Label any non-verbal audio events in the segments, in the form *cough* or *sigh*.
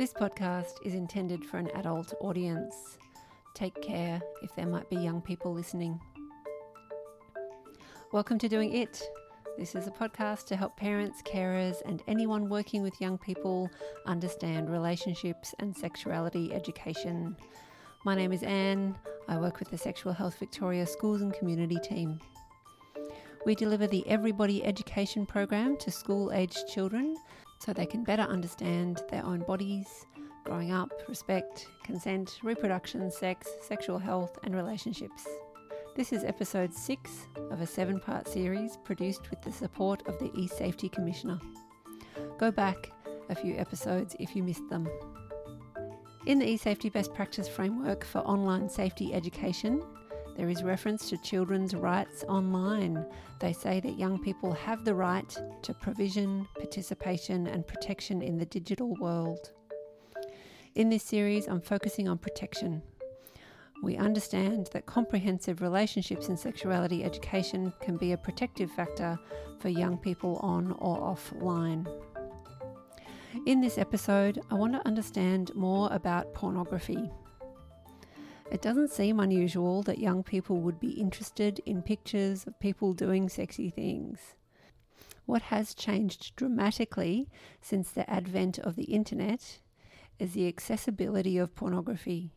This podcast is intended for an adult audience. Take care if there might be young people listening. Welcome to Doing It. This is a podcast to help parents, carers, and anyone working with young people understand relationships and sexuality education. My name is Anne. I work with the Sexual Health Victoria Schools and Community team. We deliver the Everybody Education program to school aged children so they can better understand their own bodies, growing up, respect, consent, reproduction, sex, sexual health, and relationships. This is episode 6 of a seven part series produced with the support of the eSafety Commissioner. Go back a few episodes if you missed them. In the eSafety Best Practice Framework for Online Safety Education, there is reference to children's rights online. They say that young people have the right to provision, participation, and protection in the digital world. In this series, I'm focusing on protection. We understand that comprehensive relationships and sexuality education can be a protective factor for young people on or offline. In this episode, I want to understand more about pornography. It doesn't seem unusual that young people would be interested in pictures of people doing sexy things. What has changed dramatically since the advent of the internet is the accessibility of pornography.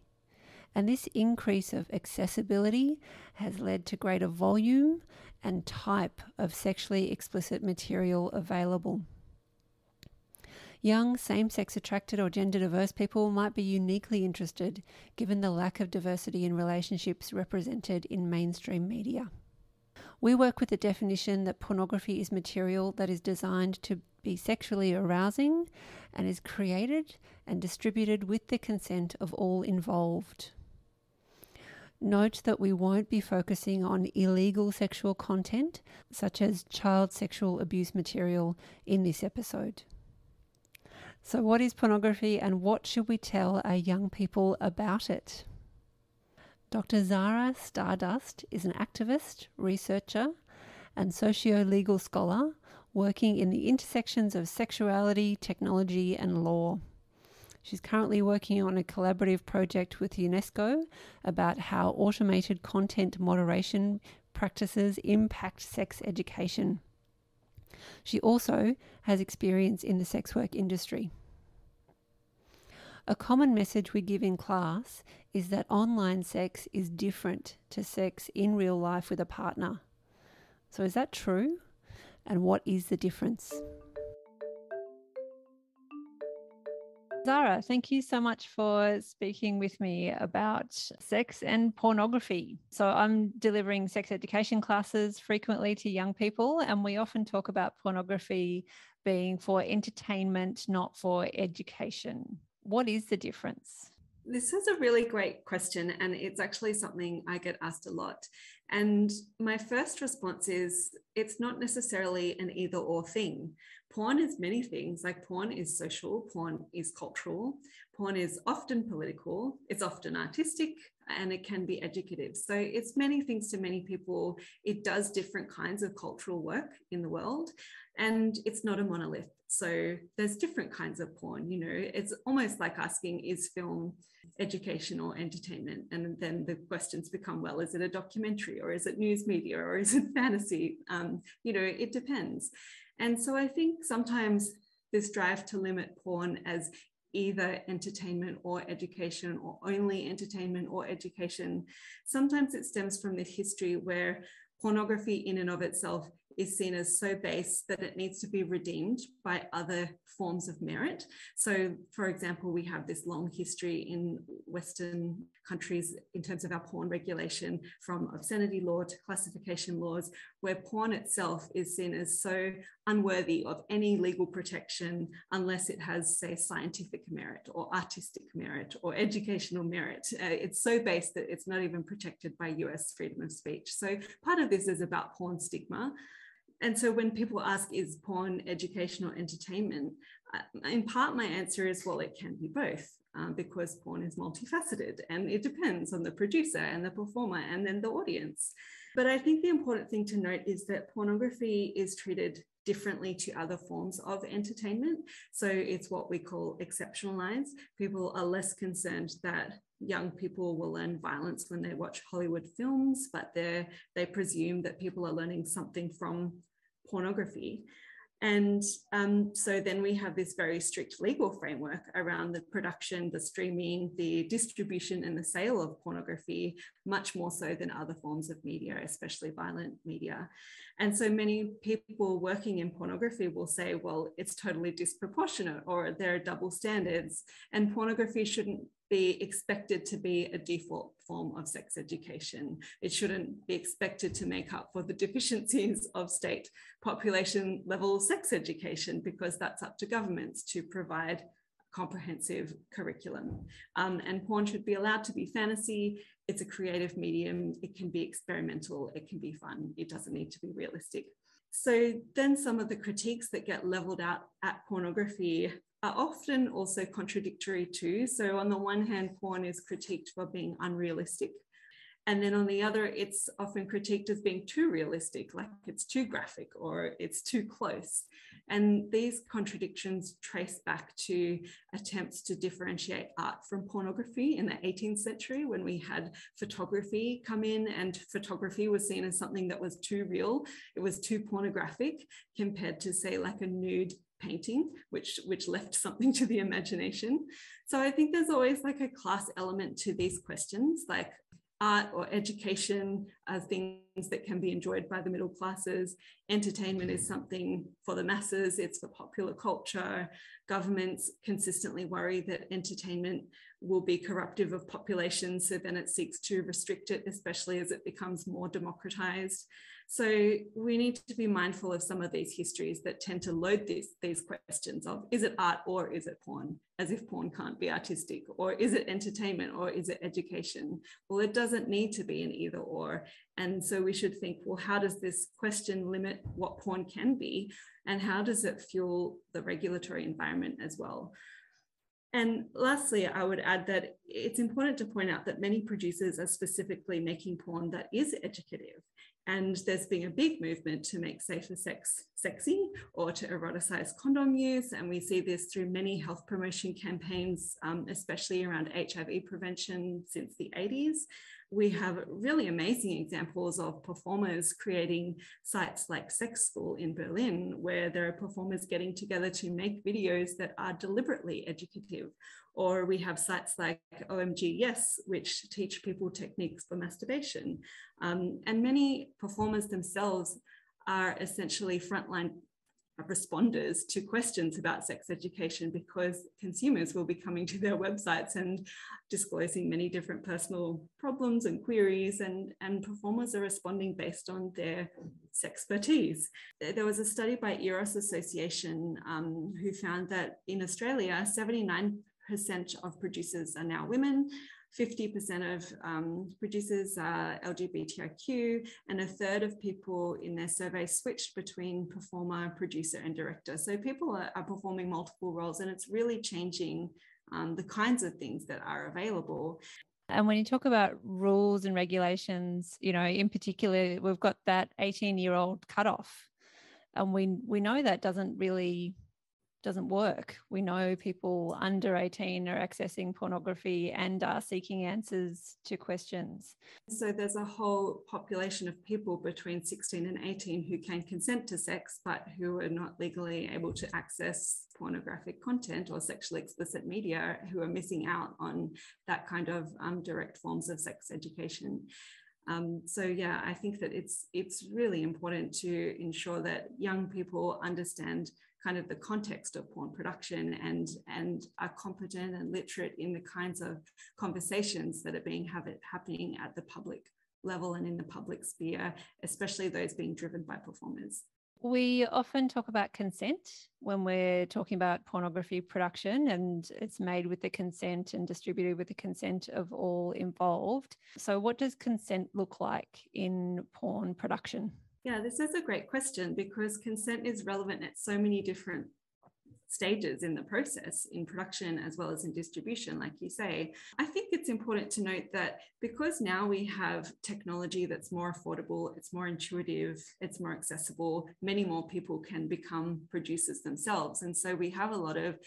And this increase of accessibility has led to greater volume and type of sexually explicit material available. Young, same sex attracted, or gender diverse people might be uniquely interested given the lack of diversity in relationships represented in mainstream media. We work with the definition that pornography is material that is designed to be sexually arousing and is created and distributed with the consent of all involved. Note that we won't be focusing on illegal sexual content, such as child sexual abuse material, in this episode. So, what is pornography and what should we tell our young people about it? Dr. Zara Stardust is an activist, researcher, and socio legal scholar working in the intersections of sexuality, technology, and law. She's currently working on a collaborative project with UNESCO about how automated content moderation practices impact sex education. She also has experience in the sex work industry. A common message we give in class is that online sex is different to sex in real life with a partner. So, is that true? And what is the difference? Zara, thank you so much for speaking with me about sex and pornography. So, I'm delivering sex education classes frequently to young people, and we often talk about pornography being for entertainment, not for education. What is the difference? This is a really great question, and it's actually something I get asked a lot. And my first response is it's not necessarily an either or thing. Porn is many things, like porn is social, porn is cultural, porn is often political, it's often artistic, and it can be educative. So it's many things to many people. It does different kinds of cultural work in the world, and it's not a monolith. So there's different kinds of porn, you know, it's almost like asking, is film education or entertainment? And then the questions become, well, is it a documentary or is it news media or is it *laughs* fantasy? Um, you know, it depends. And so I think sometimes this drive to limit porn as either entertainment or education or only entertainment or education, sometimes it stems from the history where pornography in and of itself is seen as so base that it needs to be redeemed by other forms of merit. So, for example, we have this long history in Western countries in terms of our porn regulation from obscenity law to classification laws, where porn itself is seen as so unworthy of any legal protection unless it has, say, scientific merit or artistic merit or educational merit. Uh, it's so base that it's not even protected by US freedom of speech. So, part of this is about porn stigma. And so when people ask, is porn educational entertainment? Uh, in part, my answer is, well, it can be both um, because porn is multifaceted and it depends on the producer and the performer and then the audience. But I think the important thing to note is that pornography is treated differently to other forms of entertainment. So it's what we call exceptionalized. People are less concerned that young people will learn violence when they watch Hollywood films, but they they presume that people are learning something from pornography. And um, so then we have this very strict legal framework around the production, the streaming, the distribution, and the sale of pornography, much more so than other forms of media, especially violent media. And so many people working in pornography will say, well, it's totally disproportionate or there are double standards, and pornography shouldn't be expected to be a default form of sex education. It shouldn't be expected to make up for the deficiencies of state population level sex education because that's up to governments to provide comprehensive curriculum. Um, and porn should be allowed to be fantasy. It's a creative medium. It can be experimental. It can be fun. It doesn't need to be realistic. So then some of the critiques that get leveled out at pornography are often also contradictory too. So on the one hand, porn is critiqued for being unrealistic. And then on the other, it's often critiqued as being too realistic, like it's too graphic or it's too close. And these contradictions trace back to attempts to differentiate art from pornography in the 18th century when we had photography come in and photography was seen as something that was too real, it was too pornographic compared to, say, like a nude painting, which, which left *laughs* something to the imagination. So I think there's always like a class element to these questions, like art or education are things that can be enjoyed by the middle classes. Entertainment is something for the masses, it's for popular culture. Governments consistently worry that entertainment will be corruptive of populations, so then it seeks to restrict it, especially as it becomes more democratized. So we need to be mindful of some of these histories that tend to load these, these questions of is it art or is it porn, as if porn can't be artistic, or is it entertainment or is it education? Well, it doesn't need to be an either or. And so we should think, well, how does this question limit what porn can be? And how does it fuel the regulatory environment as well? And lastly, I would add that it's important to point out that many producers are specifically making porn that is educative. And there's been a big movement to make safer sex sexy or to eroticize condom use. And we see this through many health promotion campaigns, um, especially around HIV prevention since the 80s we have really amazing examples of performers creating sites like Sex School in Berlin, where there are performers getting together to make videos that are deliberately educative. Or we have sites like OMG Yes, which teach people techniques for masturbation. Um, and many performers themselves are essentially frontline responders to questions about sex education because consumers will be coming to their websites and disclosing many different personal problems and queries and, and performers are responding based on their expertise. There was a study by Eros Association um, who found that in Australia, 79% of producers are now women, 50% of um, producers are LGBTIQ, and a third of people in their survey switched between performer, producer, and director. So people are, are performing multiple roles, and it's really changing um, the kinds of things that are available. And when you talk about rules and regulations, you know, in particular, we've got that 18 year old cutoff. And we, we know that doesn't really doesn't work. We know people under 18 are accessing pornography and are seeking answers to questions. So there's a whole population of people between 16 and 18 who can consent to sex, but who are not legally able to access pornographic content or sexually explicit media, who are missing out on that kind of um, direct forms of sex education. Um, so yeah, I think that it's it's really important to ensure that young people understand kind of the context of porn production and and are competent and literate in the kinds of conversations that are being have it happening at the public level and in the public sphere, especially those being driven by performers. We often talk about consent when we're talking about pornography production, and it's made with the consent and distributed with the consent of all involved. So, what does consent look like in porn production? Yeah, this is a great question because consent is relevant at so many different stages in the process in production as well as in distribution like you say. I think it's important to note that because now we have technology that's more affordable it's more intuitive it's more accessible many more people can become producers themselves. And so we have a lot of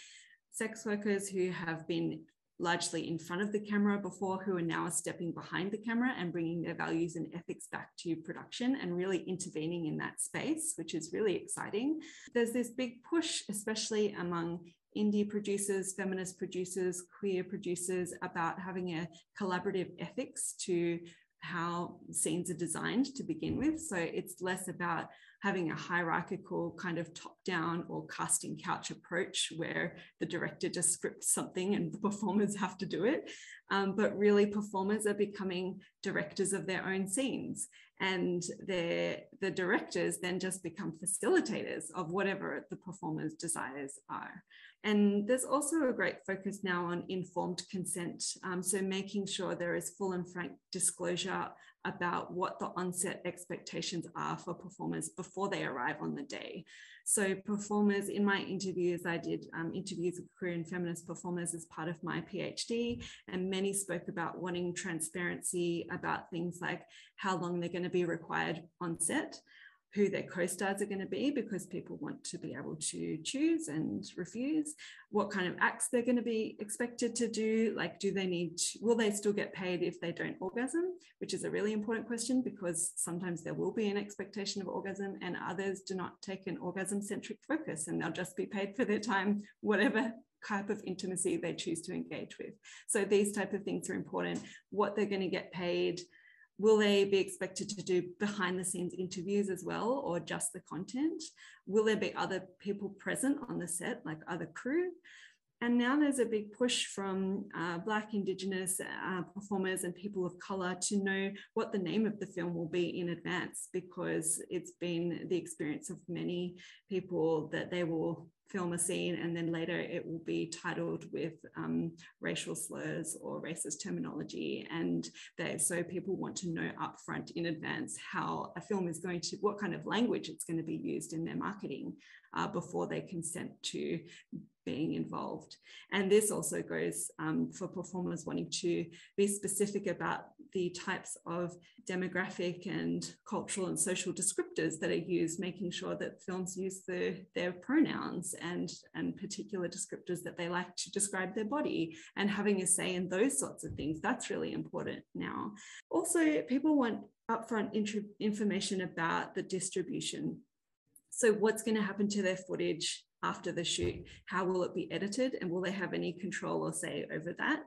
sex workers who have been largely in front of the camera before who are now stepping behind the camera and bringing their values and ethics back to production and really intervening in that space, which is really exciting. There's this big push, especially among indie producers, feminist producers, queer producers, about having a collaborative ethics to how scenes are designed to begin with. So it's less about having a hierarchical kind of top down or casting couch approach where the director just scripts something and the performers have to do it. Um, but really, performers are becoming directors of their own scenes. And the directors then just become facilitators of whatever the performer's desires are. And there's also a great focus now on informed consent. Um, so making sure there is full and frank disclosure about what the onset expectations are for performers before they arrive on the day. So performers in my interviews, I did um, interviews with and feminist performers as part of my PhD, and many spoke about wanting transparency about things like how long they're going to be required on set who their co-stars are going to be because people want to be able to choose and refuse. What kind of acts they're going to be expected to do like do they need to, will they still get paid if they don't orgasm? Which is a really important question because sometimes there will be an expectation of orgasm and others do not take an orgasm centric focus and they'll just be paid for their time whatever type of intimacy they choose to engage with. So these type of things are important. What they're going to get paid Will they be expected to do behind the scenes interviews as well, or just the content? Will there be other people present on the set, like other crew? And now there's a big push from uh, Black, Indigenous uh, performers and people of colour to know what the name of the film will be in advance because it's been the experience of many people that they will film a scene and then later it will be titled with um, racial slurs or racist terminology. And they, so people want to know upfront in advance how a film is going to what kind of language it's going to be used in their marketing uh, before they consent to being involved. And this also goes um, for performers wanting to be specific about the types of demographic and cultural and social descriptors that are used, making sure that films use the, their pronouns and, and particular descriptors that they like to describe their body and having a say in those sorts of things. That's really important now. Also, people want upfront information about the distribution so, what's going to happen to their footage after the shoot? How will it be edited? And will they have any control or say over that?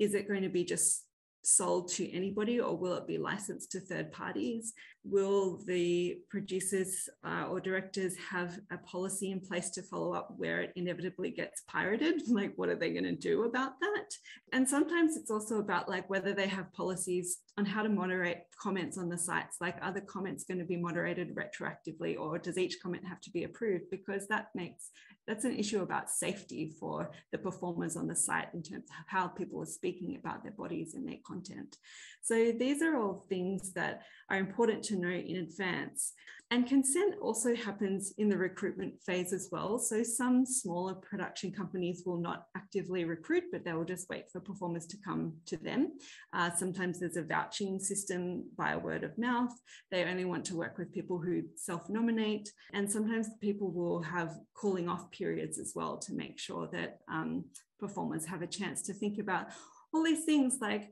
Is it going to be just sold to anybody or will it be licensed to third parties? Will the producers uh, or directors have a policy in place to follow up where it inevitably gets pirated? *laughs* Like, what are they going to do about that? And sometimes it's also about like whether they have policies on how to moderate comments on the sites. Like, are the comments going to be moderated retroactively or does each comment have to be approved? Because that makes that's an issue about safety for the performers on the site in terms of how people are speaking about their bodies and their content. So these are all things that are important to know in advance. And consent also happens in the recruitment phase as well. So some smaller production companies will not actively recruit, but they will just wait for performers to come to them. Uh, sometimes there's a vouching system via word of mouth. They only want to work with people who self nominate. And sometimes people will have calling off periods as well to make sure that um, performers have a chance to think about all these things like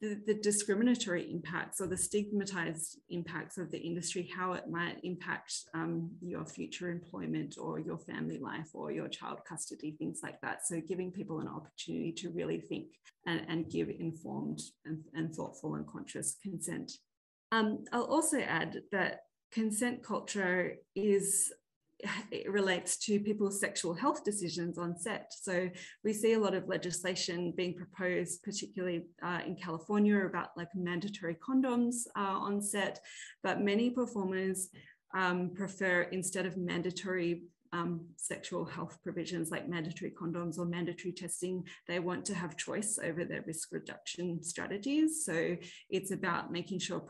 the, the, discriminatory impacts or the stigmatized impacts of the industry, how it might impact um, your future employment or your family life or your child custody, things like that. So, giving people an opportunity to really think and, and give informed and, and, thoughtful and conscious consent. Um, I'll also add that consent culture is it relates to people's sexual health decisions on set. So we see a lot of legislation being proposed, particularly uh, in California, about like mandatory condoms uh, on set. But many performers um, prefer instead of mandatory um, sexual health provisions like mandatory condoms or mandatory testing, they want to have choice over their risk reduction strategies. So it's about making sure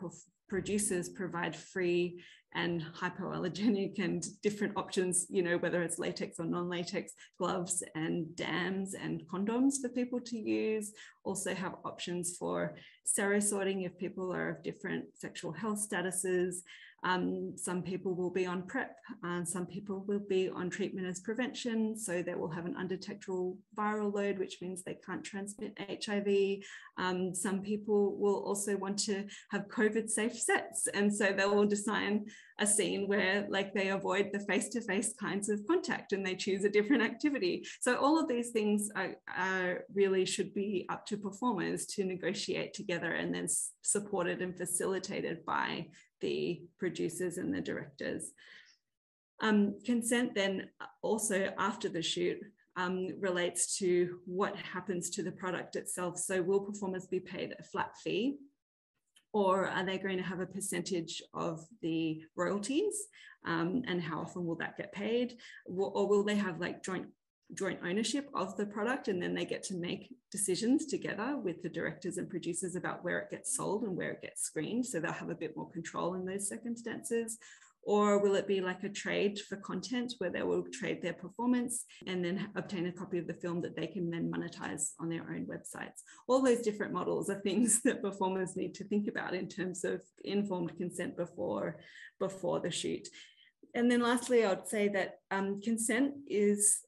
producers provide free and hypoallergenic and different options, you know, whether it's latex or non-latex gloves and dams and condoms for people to use. Also have options for serosorting if people are of different sexual health statuses. Um, some people will be on PrEP, and some people will be on treatment as prevention. So they will have an undetectable viral load, which means they can't transmit HIV. Um, some people will also want to have COVID safe sets. And so they will design a scene where like they avoid the face-to-face kinds of contact and they choose a different activity. So all of these things are, are really should be up to performers to negotiate together and then supported and facilitated by the producers and the directors. Um, consent then also after the shoot um, relates to what happens to the product itself. So will performers be paid a flat fee or are they going to have a percentage of the royalties um, and how often will that get paid or will they have like joint joint ownership of the product and then they get to make decisions together with the directors and producers about where it gets sold and where it gets screened. So they'll have a bit more control in those circumstances. Or will it be like a trade for content where they will trade their performance and then obtain a copy of the film that they can then monetize on their own websites? All those different models are things *laughs* that performers need to think about in terms of informed consent before before the shoot. And then lastly, I would say that um, consent is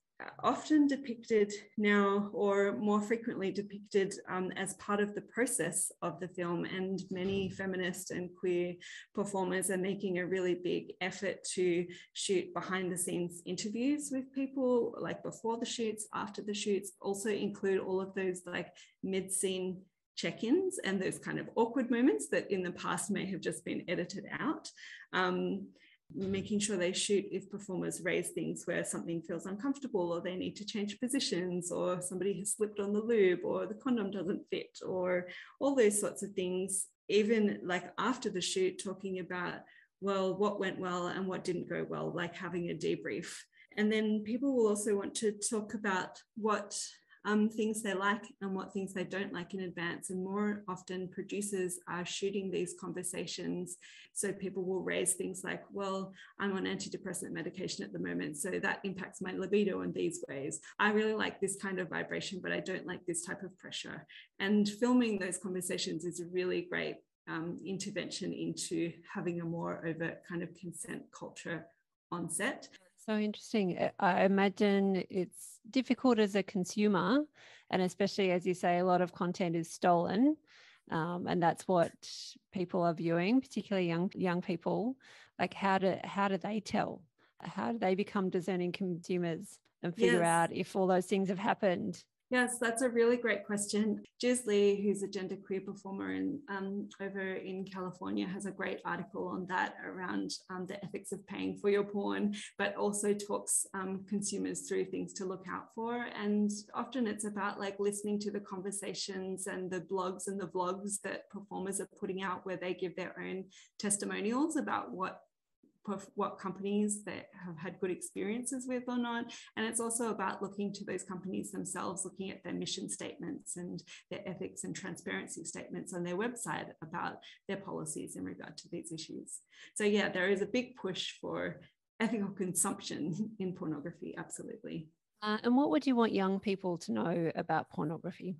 often depicted now or more frequently depicted um, as part of the process of the film and many feminist and queer performers are making a really big effort to shoot behind the scenes interviews with people like before the shoots after the shoots also include all of those like mid-scene check-ins and those kind of awkward moments that in the past may have just been edited out. Um, making sure they shoot if performers raise things where something feels uncomfortable or they need to change positions or somebody has slipped on the lube or the condom doesn't fit or all those sorts of things. Even like after the shoot talking about well what went well and what didn't go well like having a debrief. And then people will also want to talk about what um, things they like and what things they don't like in advance. And more often, producers are shooting these conversations. So people will raise things like, well, I'm on antidepressant medication at the moment. So that impacts my libido in these ways. I really like this kind of vibration, but I don't like this type of pressure. And filming those conversations is a really great um, intervention into having a more overt kind of consent culture on set. So interesting. I imagine it's difficult as a consumer, and especially as you say, a lot of content is stolen, um, and that's what people are viewing, particularly young young people. Like, how do how do they tell? How do they become discerning consumers and figure yes. out if all those things have happened? Yes, that's a really great question. Jiz Lee, who's a genderqueer performer in, um, over in California, has a great article on that around um, the ethics of paying for your porn, but also talks um, consumers through things to look out for. And often it's about like listening to the conversations and the blogs and the vlogs that performers are putting out where they give their own testimonials about what what companies that have had good experiences with or not. And it's also about looking to those companies themselves, looking at their mission statements and their ethics and transparency statements on their website about their policies in regard to these issues. So, yeah, there is a big push for ethical consumption in pornography, absolutely. Uh, and what would you want young people to know about pornography?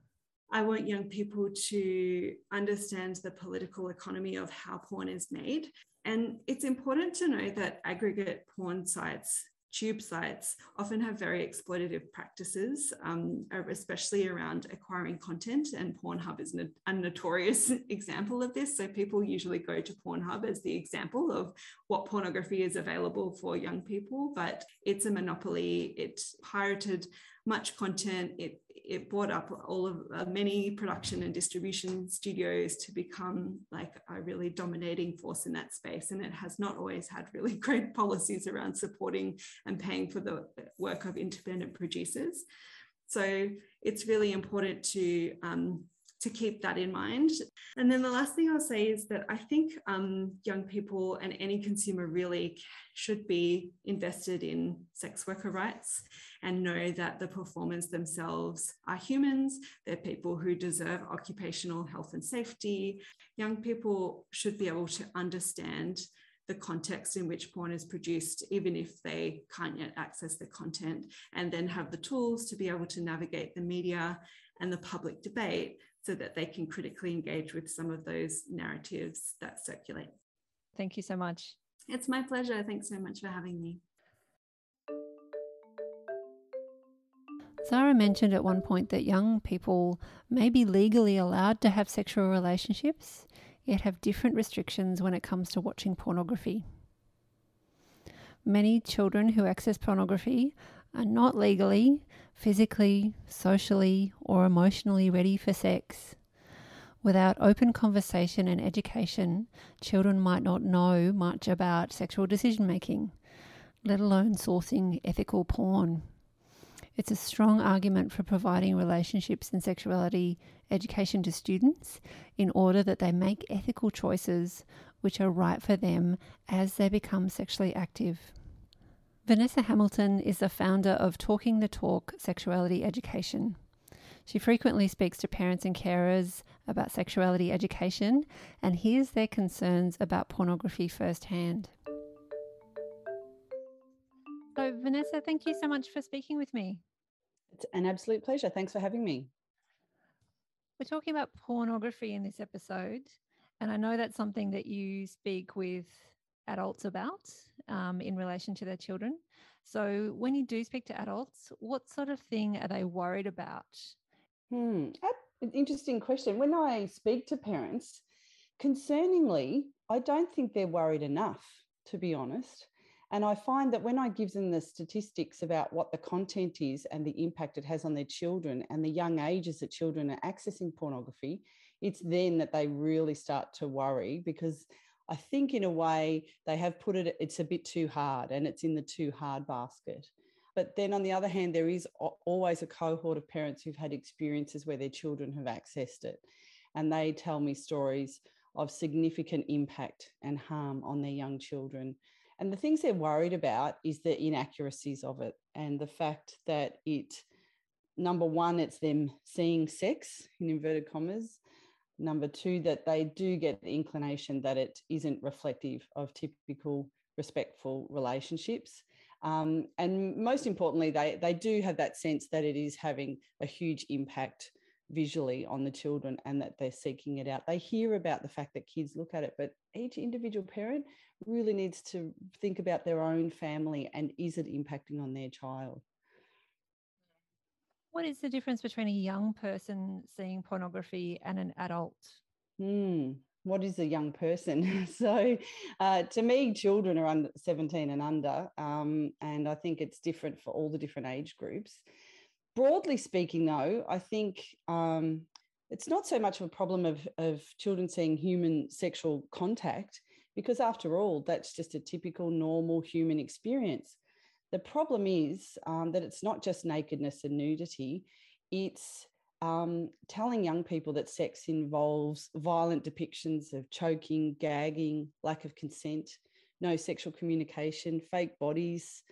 I want young people to understand the political economy of how porn is made and it's important to know that aggregate porn sites, tube sites, often have very exploitative practices, um, especially around acquiring content. And Pornhub is a notorious *laughs* example of this. So people usually go to Pornhub as the example of what pornography is available for young people, but it's a monopoly. It pirated much content. It it brought up all of uh, many production and distribution studios to become like a really dominating force in that space. And it has not always had really *laughs* great policies around supporting and paying for the work of independent producers. So it's really important to um, to keep that in mind. And then the last thing I'll say is that I think um, young people and any consumer really should be invested in sex worker rights and know that the performers themselves are humans. They're people who deserve occupational health and safety. Young people should be able to understand the context in which porn is produced, even if they can't yet access the content, and then have the tools to be able to navigate the media and the public debate so that they can critically engage with some of those narratives that circulate. Thank you so much. It's my pleasure. Thanks so much for having me. Zara mentioned at one point that young people may be legally allowed to have sexual relationships, yet have different restrictions when it comes to watching pornography. Many children who access pornography are not legally, physically, socially, or emotionally ready for sex. Without open conversation and education, children might not know much about sexual decision making, let alone sourcing ethical porn. It's a strong argument for providing relationships and sexuality education to students in order that they make ethical choices which are right for them as they become sexually active. Vanessa Hamilton is the founder of Talking the Talk Sexuality Education. She frequently speaks to parents and carers about sexuality education and hears their concerns about pornography firsthand. So, Vanessa, thank you so much for speaking with me. It's an absolute pleasure. Thanks for having me. We're talking about pornography in this episode, and I know that's something that you speak with adults about um, in relation to their children. So, when you do speak to adults, what sort of thing are they worried about Hmm. An interesting question. When I speak to parents, concerningly, I don't think they're worried enough, to be honest. And I find that when I give them the statistics about what the content is and the impact it has on their children and the young ages that children are accessing pornography, it's then that they really start to worry because I think in a way they have put it, it's a bit too hard and it's in the too hard basket. But then on the other hand, there is always a cohort of parents who've had experiences where their children have accessed it. And they tell me stories of significant impact and harm on their young children. And the things they're worried about is the inaccuracies of it and the fact that it, number one, it's them seeing sex in inverted commas. Number two, that they do get the inclination that it isn't reflective of typical respectful relationships. Um, and most importantly, they, they do have that sense that it is having a huge impact visually on the children and that they're seeking it out. They hear about the fact that kids look at it, but each individual parent really needs to think about their own family and is it impacting on their child? What is the difference between a young person seeing pornography and an adult? Hmm what is a young person? *laughs* so, uh, to me, children are under 17 and under, um, and I think it's different for all the different age groups. Broadly speaking, though, I think um, it's not so much of a problem of, of children seeing human sexual contact, because after all, that's just a typical, normal human experience. The problem is um, that it's not just nakedness and nudity, it's um, telling young people that sex involves violent depictions of choking, gagging, lack of consent, no sexual communication, fake bodies,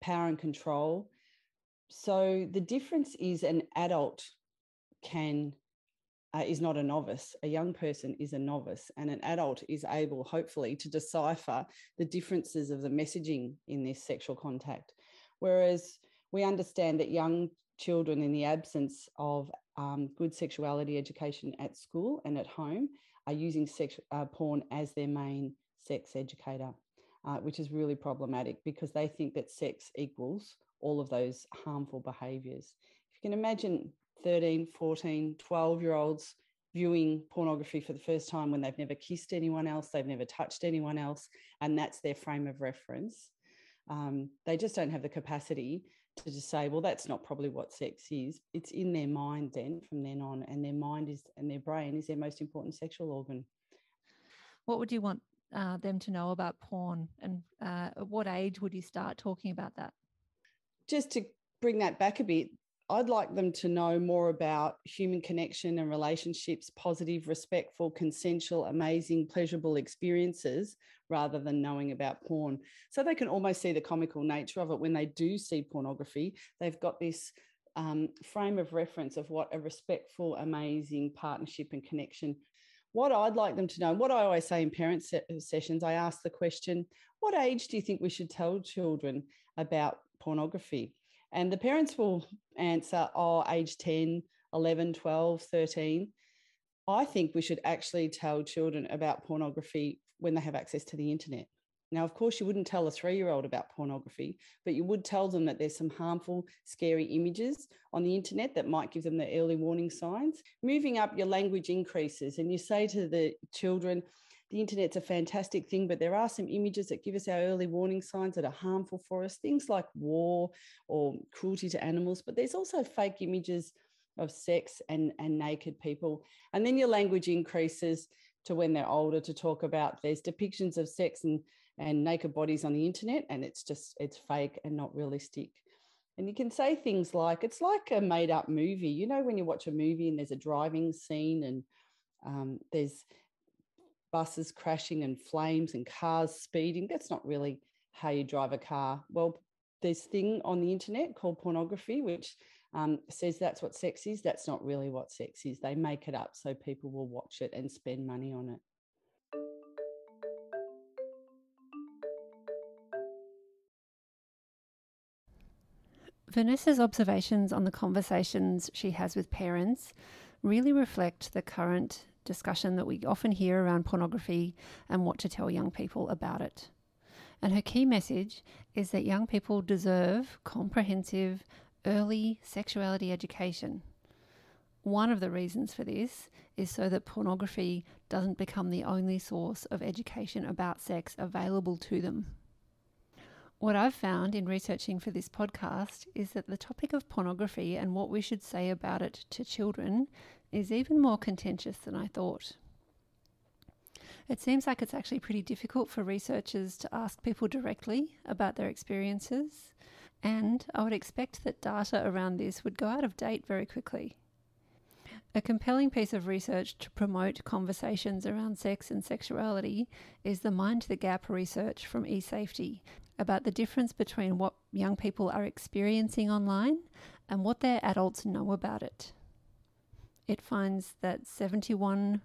power and control. So the difference is an adult can uh, is not a novice. A young person is a novice, and an adult is able, hopefully, to decipher the differences of the messaging in this sexual contact. Whereas we understand that young children in the absence of um, good sexuality education at school and at home are using sex, uh, porn as their main sex educator, uh, which is really problematic because they think that sex equals all of those harmful behaviours. If you can imagine 13, 14, 12 year olds viewing pornography for the first time when they've never kissed anyone else, they've never touched anyone else, and that's their frame of reference. Um, they just don't have the capacity to just say, well, that's not probably what sex is. It's in their mind then from then on, and their mind is and their brain is their most important sexual organ. What would you want uh, them to know about porn, and uh, at what age would you start talking about that? Just to bring that back a bit, I'd like them to know more about human connection and relationships, positive, respectful, consensual, amazing, pleasurable experiences rather than knowing about porn. So they can almost see the comical nature of it when they do see pornography. They've got this um, frame of reference of what a respectful, amazing partnership and connection what I'd like them to know, what I always say in parent se- sessions, I ask the question, what age do you think we should tell children about pornography? And the parents will answer, oh, age 10, 11, 12, 13. I think we should actually tell children about pornography when they have access to the internet. Now, of course, you wouldn't tell a three year old about pornography, but you would tell them that there's some harmful, scary images on the internet that might give them the early warning signs. Moving up, your language increases, and you say to the children, the internet's a fantastic thing, but there are some images that give us our early warning signs that are harmful for us, things like war or cruelty to animals, but there's also fake images of sex and, and naked people. And then your language increases to when they're older to talk about. There's depictions of sex and and naked bodies on the internet and it's just it's fake and not realistic. And you can say things like it's like a made up movie. You know when you watch a movie and there's a driving scene and um, there's buses crashing and flames and cars speeding. That's not really how you drive a car. Well there's thing on the internet called pornography which um, says that's what sex is. That's not really what sex is. They make it up so people will watch it and spend money on it. Vanessa's observations on the conversations she has with parents really reflect the current discussion that we often hear around pornography and what to tell young people about it. And her key message is that young people deserve comprehensive, early sexuality education. One of the reasons for this is so that pornography doesn't become the only source of education about sex available to them. What I've found in researching for this podcast is that the topic of pornography and what we should say about it to children is even more contentious than I thought. It seems like it's actually pretty difficult for researchers to ask people directly about their experiences, and I would expect that data around this would go out of date very quickly. A compelling piece of research to promote conversations around sex and sexuality is the Mind the Gap research from eSafety about the difference between what young people are experiencing online and what their adults know about it. It finds that 71%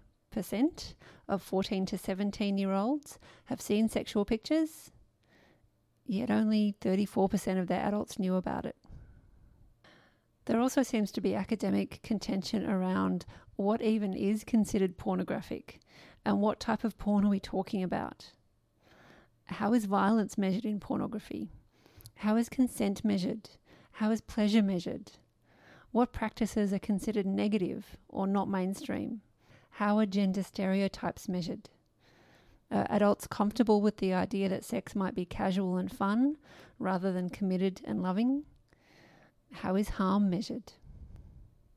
of 14 to 17 year olds have seen sexual pictures, yet only 34% of their adults knew about it. There also seems to be academic contention around what even is considered pornographic and what type of porn are we talking about. How is violence measured in pornography? How is consent measured? How is pleasure measured? What practices are considered negative or not mainstream? How are gender stereotypes measured? Are adults comfortable with the idea that sex might be casual and fun rather than committed and loving? How is harm measured?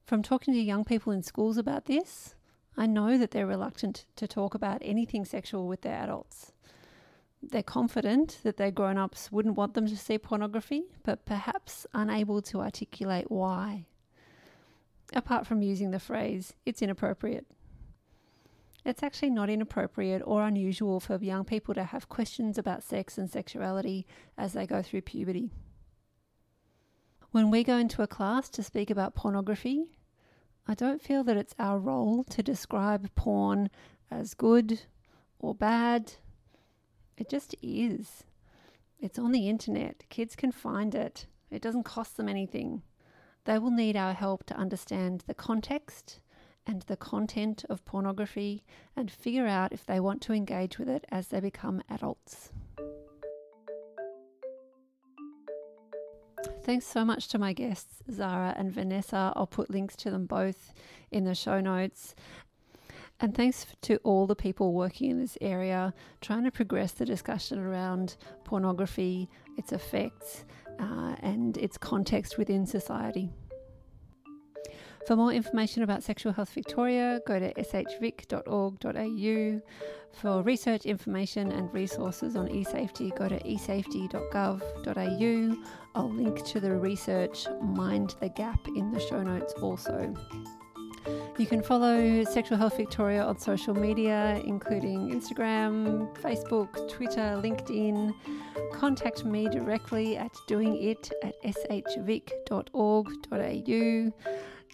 From talking to young people in schools about this, I know that they're reluctant to talk about anything sexual with their adults. They're confident that their grown ups wouldn't want them to see pornography, but perhaps unable to articulate why. Apart from using the phrase, it's inappropriate. It's actually not inappropriate or unusual for young people to have questions about sex and sexuality as they go through puberty. When we go into a class to speak about pornography, I don't feel that it's our role to describe porn as good or bad it just is. It's on the internet. Kids can find it. It doesn't cost them anything. They will need our help to understand the context and the content of pornography and figure out if they want to engage with it as they become adults. Thanks so much to my guests, Zara and Vanessa. I'll put links to them both in the show notes. And thanks to all the people working in this area trying to progress the discussion around pornography, its effects, uh, and its context within society. For more information about Sexual Health Victoria, go to shvic.org.au. For research information and resources on eSafety, go to esafety.gov.au. I'll link to the research Mind the Gap in the show notes also. You can follow Sexual Health Victoria on social media, including Instagram, Facebook, Twitter, LinkedIn. Contact me directly at doingit at shvic.org.au.